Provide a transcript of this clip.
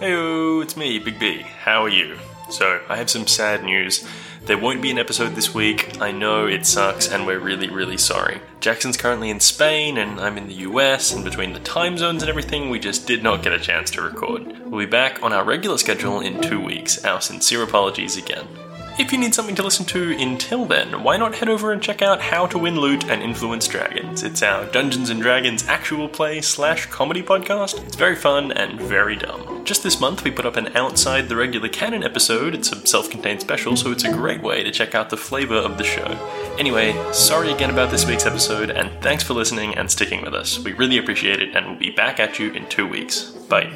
Hey, it's me, Big B. How are you? So, I have some sad news. There won't be an episode this week. I know it sucks, and we're really, really sorry. Jackson's currently in Spain, and I'm in the US, and between the time zones and everything, we just did not get a chance to record. We'll be back on our regular schedule in two weeks. Our sincere apologies again. If you need something to listen to until then, why not head over and check out How to Win Loot and Influence Dragons? It's our Dungeons and Dragons actual play slash comedy podcast. It's very fun and very dumb. Just this month, we put up an outside the regular canon episode. It's a self contained special, so it's a great way to check out the flavor of the show. Anyway, sorry again about this week's episode, and thanks for listening and sticking with us. We really appreciate it, and we'll be back at you in two weeks. Bye.